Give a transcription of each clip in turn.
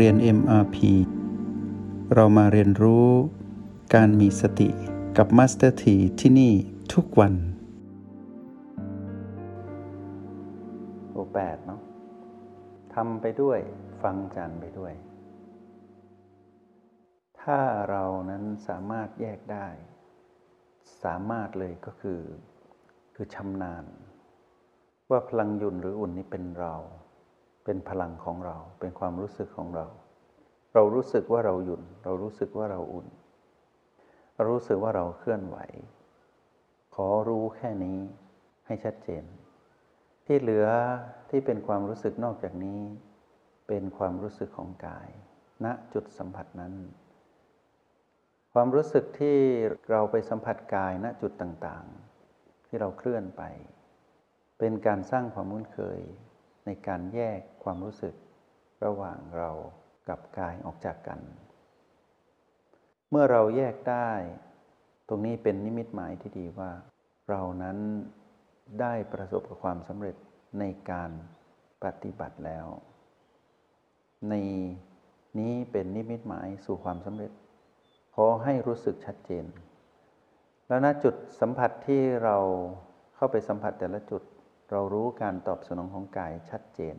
เรียน MRP เรามาเรียนรู้การมีสติกับ Master T ที่ที่นี่ทุกวันโอแปดเนาะทำไปด้วยฟังจันไปด้วย ถ้าเรานั้นสามารถแยกได้ สามารถเลยก็คือ คือชำนาญ ว่าพลังยุนหรืออุ่นนี้เป็นเรา เป็นพลังของเรา เป็นความรู้สึกของเรา เรารู้สึกว่าเราหยุดเรารู้สึกว่าเราอุ่น เรารู้สึกว่าเราเคลื่อนไหว ขอรู้แค่นี้ให้ชัดเจน ที่เหลือที่เป็นความรู้สึกนอกจากนี้ เป็นความรู้สึกของกายณจุดสัมผัสนั้น ความรู้สึกที่เราไปสัมผัสกายณจุดต่างๆ ที่เราเคลื่อนไป เป็นการสร้างความคุ้นเคย ในการแยกความรู้สึกระหว่างเรากับกายออกจากกัน เมื่อเราแยกได้ ตรงนี้เป็นนิมิตหมายที่ดีว่า เรานั้นได้ประสบกับความสำเร็จในการปฏิบัติแล้ว ในนี้เป็นนิมิตหมายสู่ความสำเร็จขอให้รู้สึกชัดเจน แล้วณจุดสัมผัสที่เราเข้าไปสัมผัสแต่ละจุด เรารู้การตอบสนองของกายชัดเจน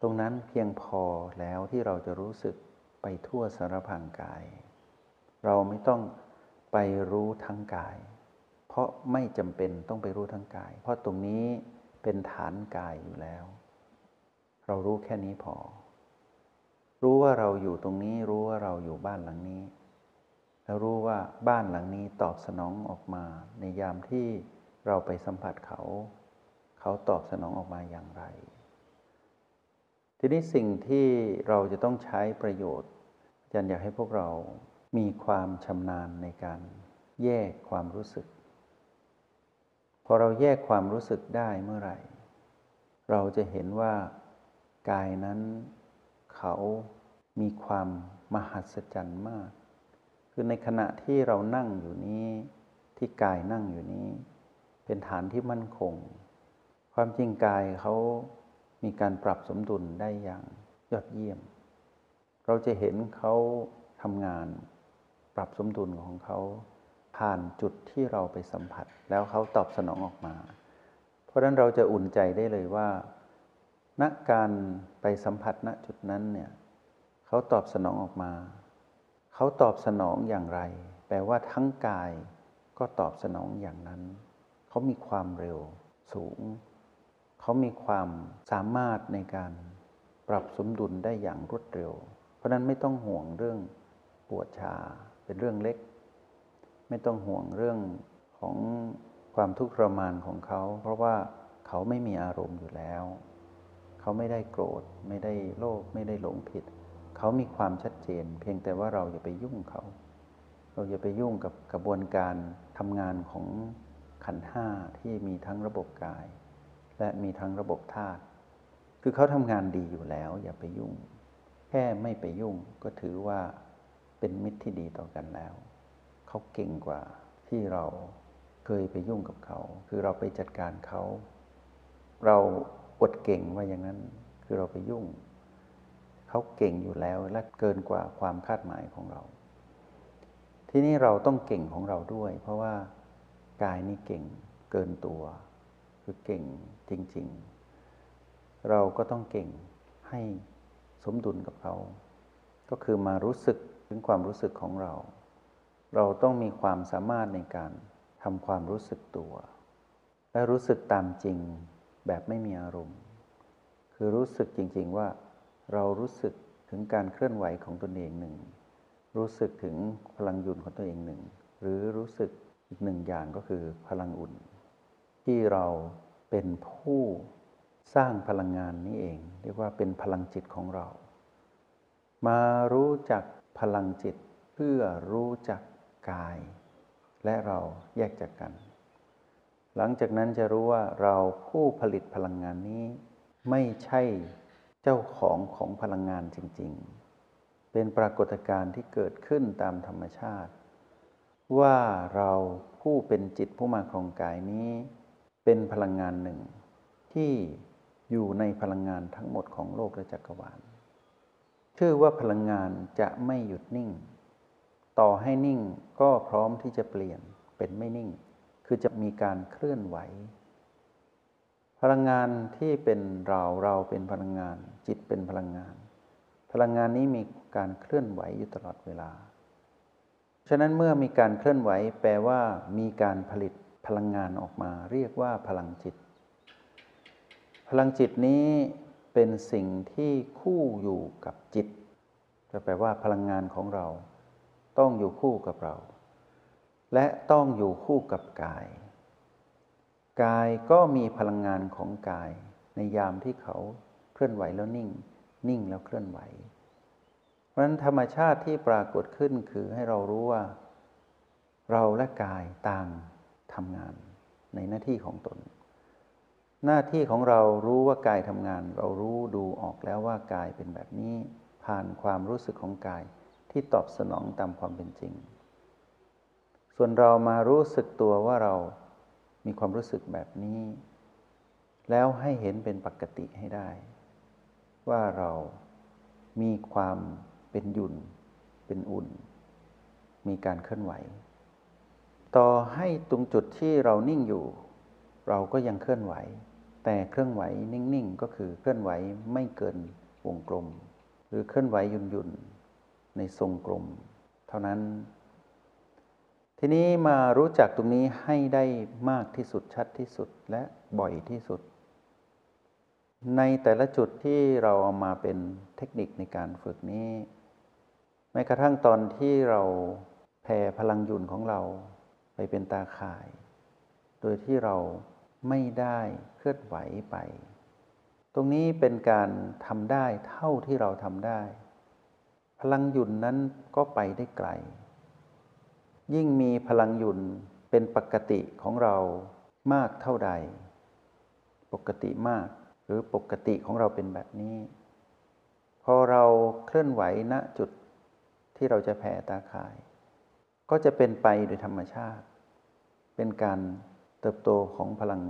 ตรงนั้นเพียงพอแล้วที่เราจะรู้สึกไปทั่วสารพางกาย เราไม่ต้องไปรู้ทั้งกาย เพราะไม่จำเป็นต้องไปรู้ทั้งกาย เพราะตรงนี้เป็นฐานกายอยู่แล้ว เรารู้แค่นี้พอ รู้ว่าเราอยู่ตรงนี้ รู้ว่าเราอยู่บ้านหลังนี้ แล้วรู้ว่าบ้านหลังนี้ตอบสนองออกมาในยามที่เราไปสัมผัสเขา เขาตอบสนองออกมาอย่างไร ทีนี้สิ่งที่เราจะต้องใช้ประโยชน์อาจารย์อยากให้พวกเรามีความชำนาญในการแยกความรู้สึก พอเราแยกความรู้สึกได้เมื่อไหร่ เราจะเห็นว่ากายนั้นเขามีความมหัศจรรย์มาก คือในขณะที่เรานั่งอยู่นี้ ที่กายนั่งอยู่นี้ เป็นฐานที่มั่นคง ความจริงกายเขามีการปรับสมดุลได้อย่างยอดเยี่ยม เราจะเห็นเขาทำงานปรับสมดุลของเขาผ่านจุดที่เราไปสัมผัส แล้วเขาตอบสนองออกมา เพราะฉะนั้นเราจะอุ่นใจได้เลยว่าณการไปสัมผัสณจุดนั้นเนี่ยเขาตอบสนองออกมา เขาตอบสนองอย่างไร แปลว่าทั้งกายก็ตอบสนองอย่างนั้น เขามีความเร็วสูง เขามีความสามารถในการปรับสมดุลได้อย่างรวดเร็ว เพราะนั้นไม่ต้องห่วงเรื่องปวดชาเป็นเรื่องเล็ก ไม่ต้องห่วงเรื่องของความทุกข์ทรมานของเขา เพราะว่าเขาไม่มีอารมณ์อยู่แล้ว เขาไม่ได้โกรธ ไม่ได้โลภไม่ได้หลงผิด เขามีความชัดเจน เพียงแต่ว่าเราอย่าไปยุ่งเขา เราอย่าไปยุ่งกับกระบวนการทำงานของขันห้าที่มีทั้งระบบกาย และมีทั้งระบบธาตุคือเขาทำงานดีอยู่แล้ว อย่าไปยุ่ง แค่ไม่ไปยุ่งก็ถือว่าเป็นมิตรที่ดีต่อกันแล้ว เขาเก่งกว่าที่เราเคยไปยุ่งกับเขา คือเราไปจัดการเขา เราอดเก่งว่าอย่างนั้น คือเราไปยุ่ง เขาเก่งอยู่แล้วและเกินกว่าความคาดหมายของเรา ที่นี่เราต้องเก่งของเราด้วย เพราะว่ากายนี้เก่งเกินตัว คือเก่งจริง ๆ เราก็ต้องเก่งให้สมดุลกับเขา ก็คือมารู้สึกถึงความรู้สึกของเรา เราต้องมีความสามารถในการทำความรู้สึกตัว และรู้สึกตามจริงแบบไม่มีอารมณ์ คือรู้สึกจริง ๆว่า เรารู้สึกถึงการเคลื่อนไหวของตนเองหนึ่ง รู้สึกถึงพลังยุนของตัวเองหนึ่ง หรือรู้สึกอีกหนึ่งอย่างก็คือพลังอุ่น ที่เราเป็นผู้สร้างพลังงานนี้เอง เรียกว่าเป็นพลังจิตของเรา มารู้จักพลังจิตเพื่อรู้จักกาย และเราแยกจากกัน หลังจากนั้นจะรู้ว่าเราผู้ผลิตพลังงานนี้ ไม่ใช่เจ้าของของพลังงานจริง ๆ เป็นปรากฏการณ์ที่เกิดขึ้นตามธรรมชาติ ว่าเราผู้เป็นจิตผู้มาครองกายนี้ เป็นพลังงานหนึ่ง ที่อยู่ในพลังงานทั้งหมดของโลกและจักรวาล ชื่อว่าพลังงานจะไม่หยุดนิ่ง ต่อให้นิ่งก็พร้อมที่จะเปลี่ยนเป็นไม่นิ่ง คือจะมีการเคลื่อนไหว พลังงานที่เป็นเราเราเป็นพลังงาน จิตเป็นพลังงาน พลังงานนี้มีการเคลื่อนไหวอยู่ตลอดเวลา ฉะนั้นเมื่อมีการเคลื่อนไหวแปลว่ามีการผลิต พลังงานออกมาเรียกว่าพลังจิต พลังจิตนี้เป็นสิ่งที่คู่อยู่กับจิตก็แปลว่าพลังงานของเรา ต้องอยู่คู่กับเรา และต้องอยู่คู่กับกาย กายก็มีพลังงานของกาย ในยามที่เขาเคลื่อนไหวแล้วนิ่ง นิ่งแล้วเคลื่อนไหว เพราะฉะนั้นธรรมชาติที่ปรากฏขึ้นคือให้เรารู้ว่า เราและกายต่าง ทำงานในหน้าที่ของตน หน้าที่ของเรารู้ว่ากายทำงาน เรารู้ดูออกแล้วว่ากายเป็นแบบนี้ ผ่านความรู้สึกของกายที่ตอบสนองตามความเป็นจริง ส่วนเรามารู้สึกตัวว่าเรามีความรู้สึกแบบนี้ แล้วให้เห็นเป็นปกติให้ได้ ว่าเรามีความเป็นหยุ่น เป็นอุ่น มีการเคลื่อนไหว ต่อให้ตรงจุดที่เรานิ่งอยู่ เราก็ยังเคลื่อนไหว แต่เคลื่อนไหวนิ่งๆก็คือเคลื่อนไหวไม่เกินวงกลม หรือเคลื่อนไหวหยุ่นๆในทรงกลม เท่านั้น ทีนี้มารู้จักตรงนี้ให้ได้มากที่สุดชัดที่สุดและบ่อยที่สุด ในแต่ละจุดที่เราเอามาเป็นเทคนิคในการฝึกนี้แม้กระทั่งตอนที่เราแผ่พลังยุนของเรา เป็นตาข่าย โดยที่เราไม่ได้เคลื่อนไหวไป ตรงนี้เป็นการทำได้เท่าที่เราทำได้ พลังยุ่นนั้นก็ไปได้ไกล ยิ่งมีพลังยุ่นเป็นปกติของเรามากเท่าใด ปกติมากหรือปกติของเราเป็นแบบนี้ พอเราเคลื่อนไหวณจุดที่เราจะแผ่ตาข่าย ก็จะเป็นไปโดยธรรมชาติ เป็นการเติบโตของพลัง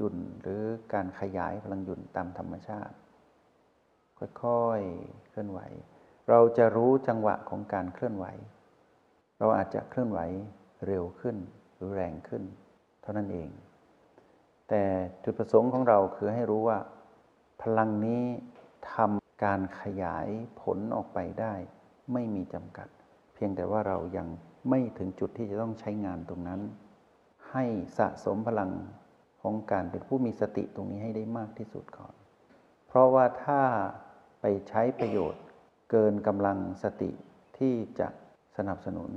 ยุนหรือการขยายพลังยุนตามธรรมชาติ ค่อยๆเคลื่อนไหว เราจะรู้จังหวะของการเคลื่อนไหว เราอาจจะเคลื่อนไหวเร็วขึ้นหรือแรงขึ้น เท่านั้นเอง แต่จุดประสงค์ของเราคือให้รู้ว่า พลังนี้ทำการขยายผลออกไปได้ ไม่มีจำกัด เพียงแต่ว่าเรายังไม่ถึงจุดที่จะต้องใช้งานตรงนั้น ให้สะสมพลังของการเป็นผู้มีสติตรงนี้ให้ได้มากที่สุดก่อน เพราะว่าถ้าไปใช้ประโยชน์เกินกำลังสติที่จะสนับสนุน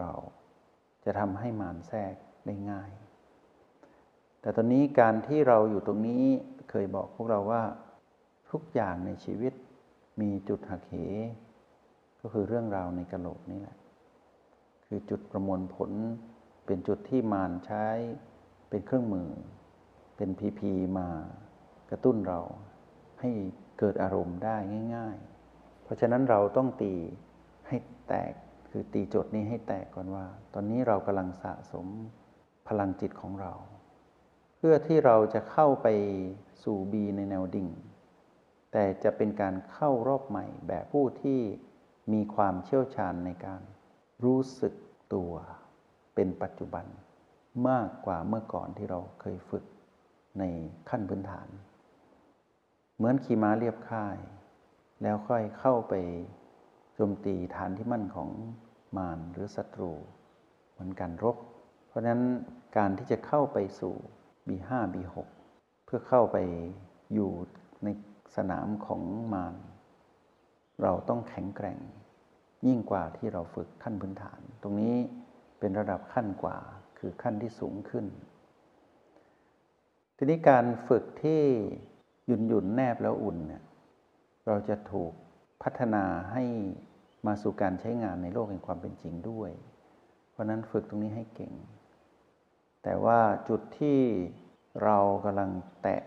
เรา จะทำให้มานแทรกได้ง่าย แต่ตอนนี้การที่เราอยู่ตรงนี้เคยบอกพวกเราว่าทุกอย่างในชีวิตมีจุดหักเห ก็คือเรื่องราวในกระโหลกนี่แหละ คือจุดประมวลผล เป็นจุดที่มารใช้เป็นเครื่องมือ เป็นพีพีมากระตุ้นเราให้เกิดอารมณ์ได้ง่าย ๆ เพราะฉะนั้นเราต้องตีให้แตกคือตีโจทย์นี้ให้แตกก่อนว่า ตอนนี้เรากำลังสะสมพลังจิตของเรา เพื่อที่เราจะเข้าไปสู่บีในแนวดิ่ง แต่จะเป็นการเข้ารอบใหม่แบบผู้ที่มีความเชี่ยวชาญในการรู้สึกตัว เป็นปัจจุบันมากกว่าเมื่อก่อนที่เราเคยฝึกในขั้นพื้นฐาน เหมือนขี่ม้าเรียบค่าย แล้วค่อยเข้าไปโจมตีฐานที่มั่นของมารหรือศัตรู เหมือนการรบ เพราะนั้นการที่จะเข้าไปสู่ B5 B6 เพื่อเข้าไปอยู่ในสนามของมารเราต้องแข็งแกร่ง ยิ่งกว่าที่เราฝึกขั้นพื้นฐาน ตรงนี้ เป็นระดับขั้นกว่าคือขั้นที่สูงขึ้น ทีนี้การฝึกที่หยุ่นหยุ่นแนบแล้วอุ่นเนี่ยเราจะถูกพัฒนาให้มาสู่การใช้งานในโลกแห่งความเป็นจริงด้วย เพราะนั้นฝึกตรงนี้ให้เก่ง แต่ว่าจุดที่เรากำลังแตะ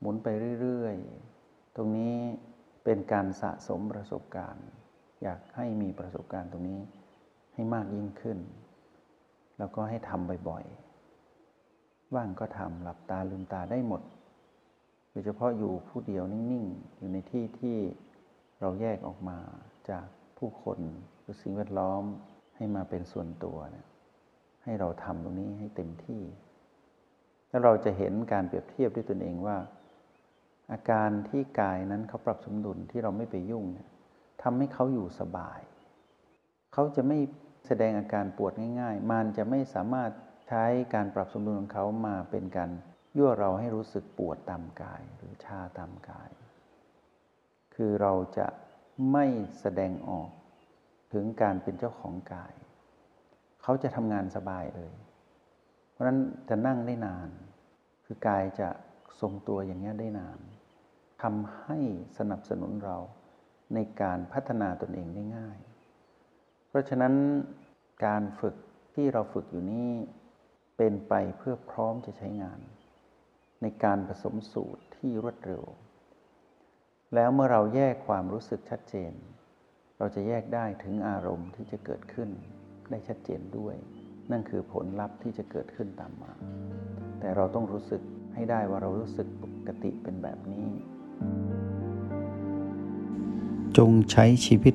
หมุนไปเรื่อยๆ ตรงนี้เป็นการสะสมประสบการณ์ อยากให้มีประสบการณ์ตรงนี้ ให้มากยิ่งขึ้น แล้วก็ให้ทำบ่อยๆ ว่างก็ทำหลับตาลืมตาได้หมด โดยเฉพาะอยู่ผู้เดียวนิ่งๆ อยู่ในที่ที่เราแยกออกมาจากผู้คนหรือสิ่งแวดล้อมให้มาเป็นส่วนตัวเนี่ยให้เราทำตรงนี้ให้เต็มที่ แล้วเราจะเห็นการเปรียบเทียบด้วยตนเองว่า อาการที่กายนั้นเขาปรับสมดุลที่เราไม่ไปยุ่งเนี่ยทำให้เขาอยู่สบาย เขาจะไม่แสดงอาการปวดง่าย ๆ มันจะไม่สามารถใช้การปรับสมดุลของเขามาเป็นการยั่วเราให้รู้สึกปวดตามกายหรือชาตามกาย คือเราจะไม่แสดงออกถึงการเป็นเจ้าของกาย เขาจะทำงานสบายเลย เพราะฉะนั้นจะนั่งได้นาน คือกายจะทรงตัวอย่างนี้ได้นานทำให้สนับสนุนเราในการพัฒนาตนเองได้ง่าย เพราะฉะนั้นการฝึกที่เราฝึกอยู่นี้เป็นไปเพื่อพร้อมจะใช้งาน ในการผสมสูตรที่รวดเร็ว แล้วเมื่อเราแยกความรู้สึกชัดเจน เราจะแยกได้ถึงอารมณ์ที่จะเกิดขึ้นได้ชัดเจนด้วย นั่นคือผลลัพธ์ที่จะเกิดขึ้นตามมา แต่เราต้องรู้สึกให้ได้ว่าเรารู้สึกปกติเป็นแบบนี้ จงใช้ชีวิต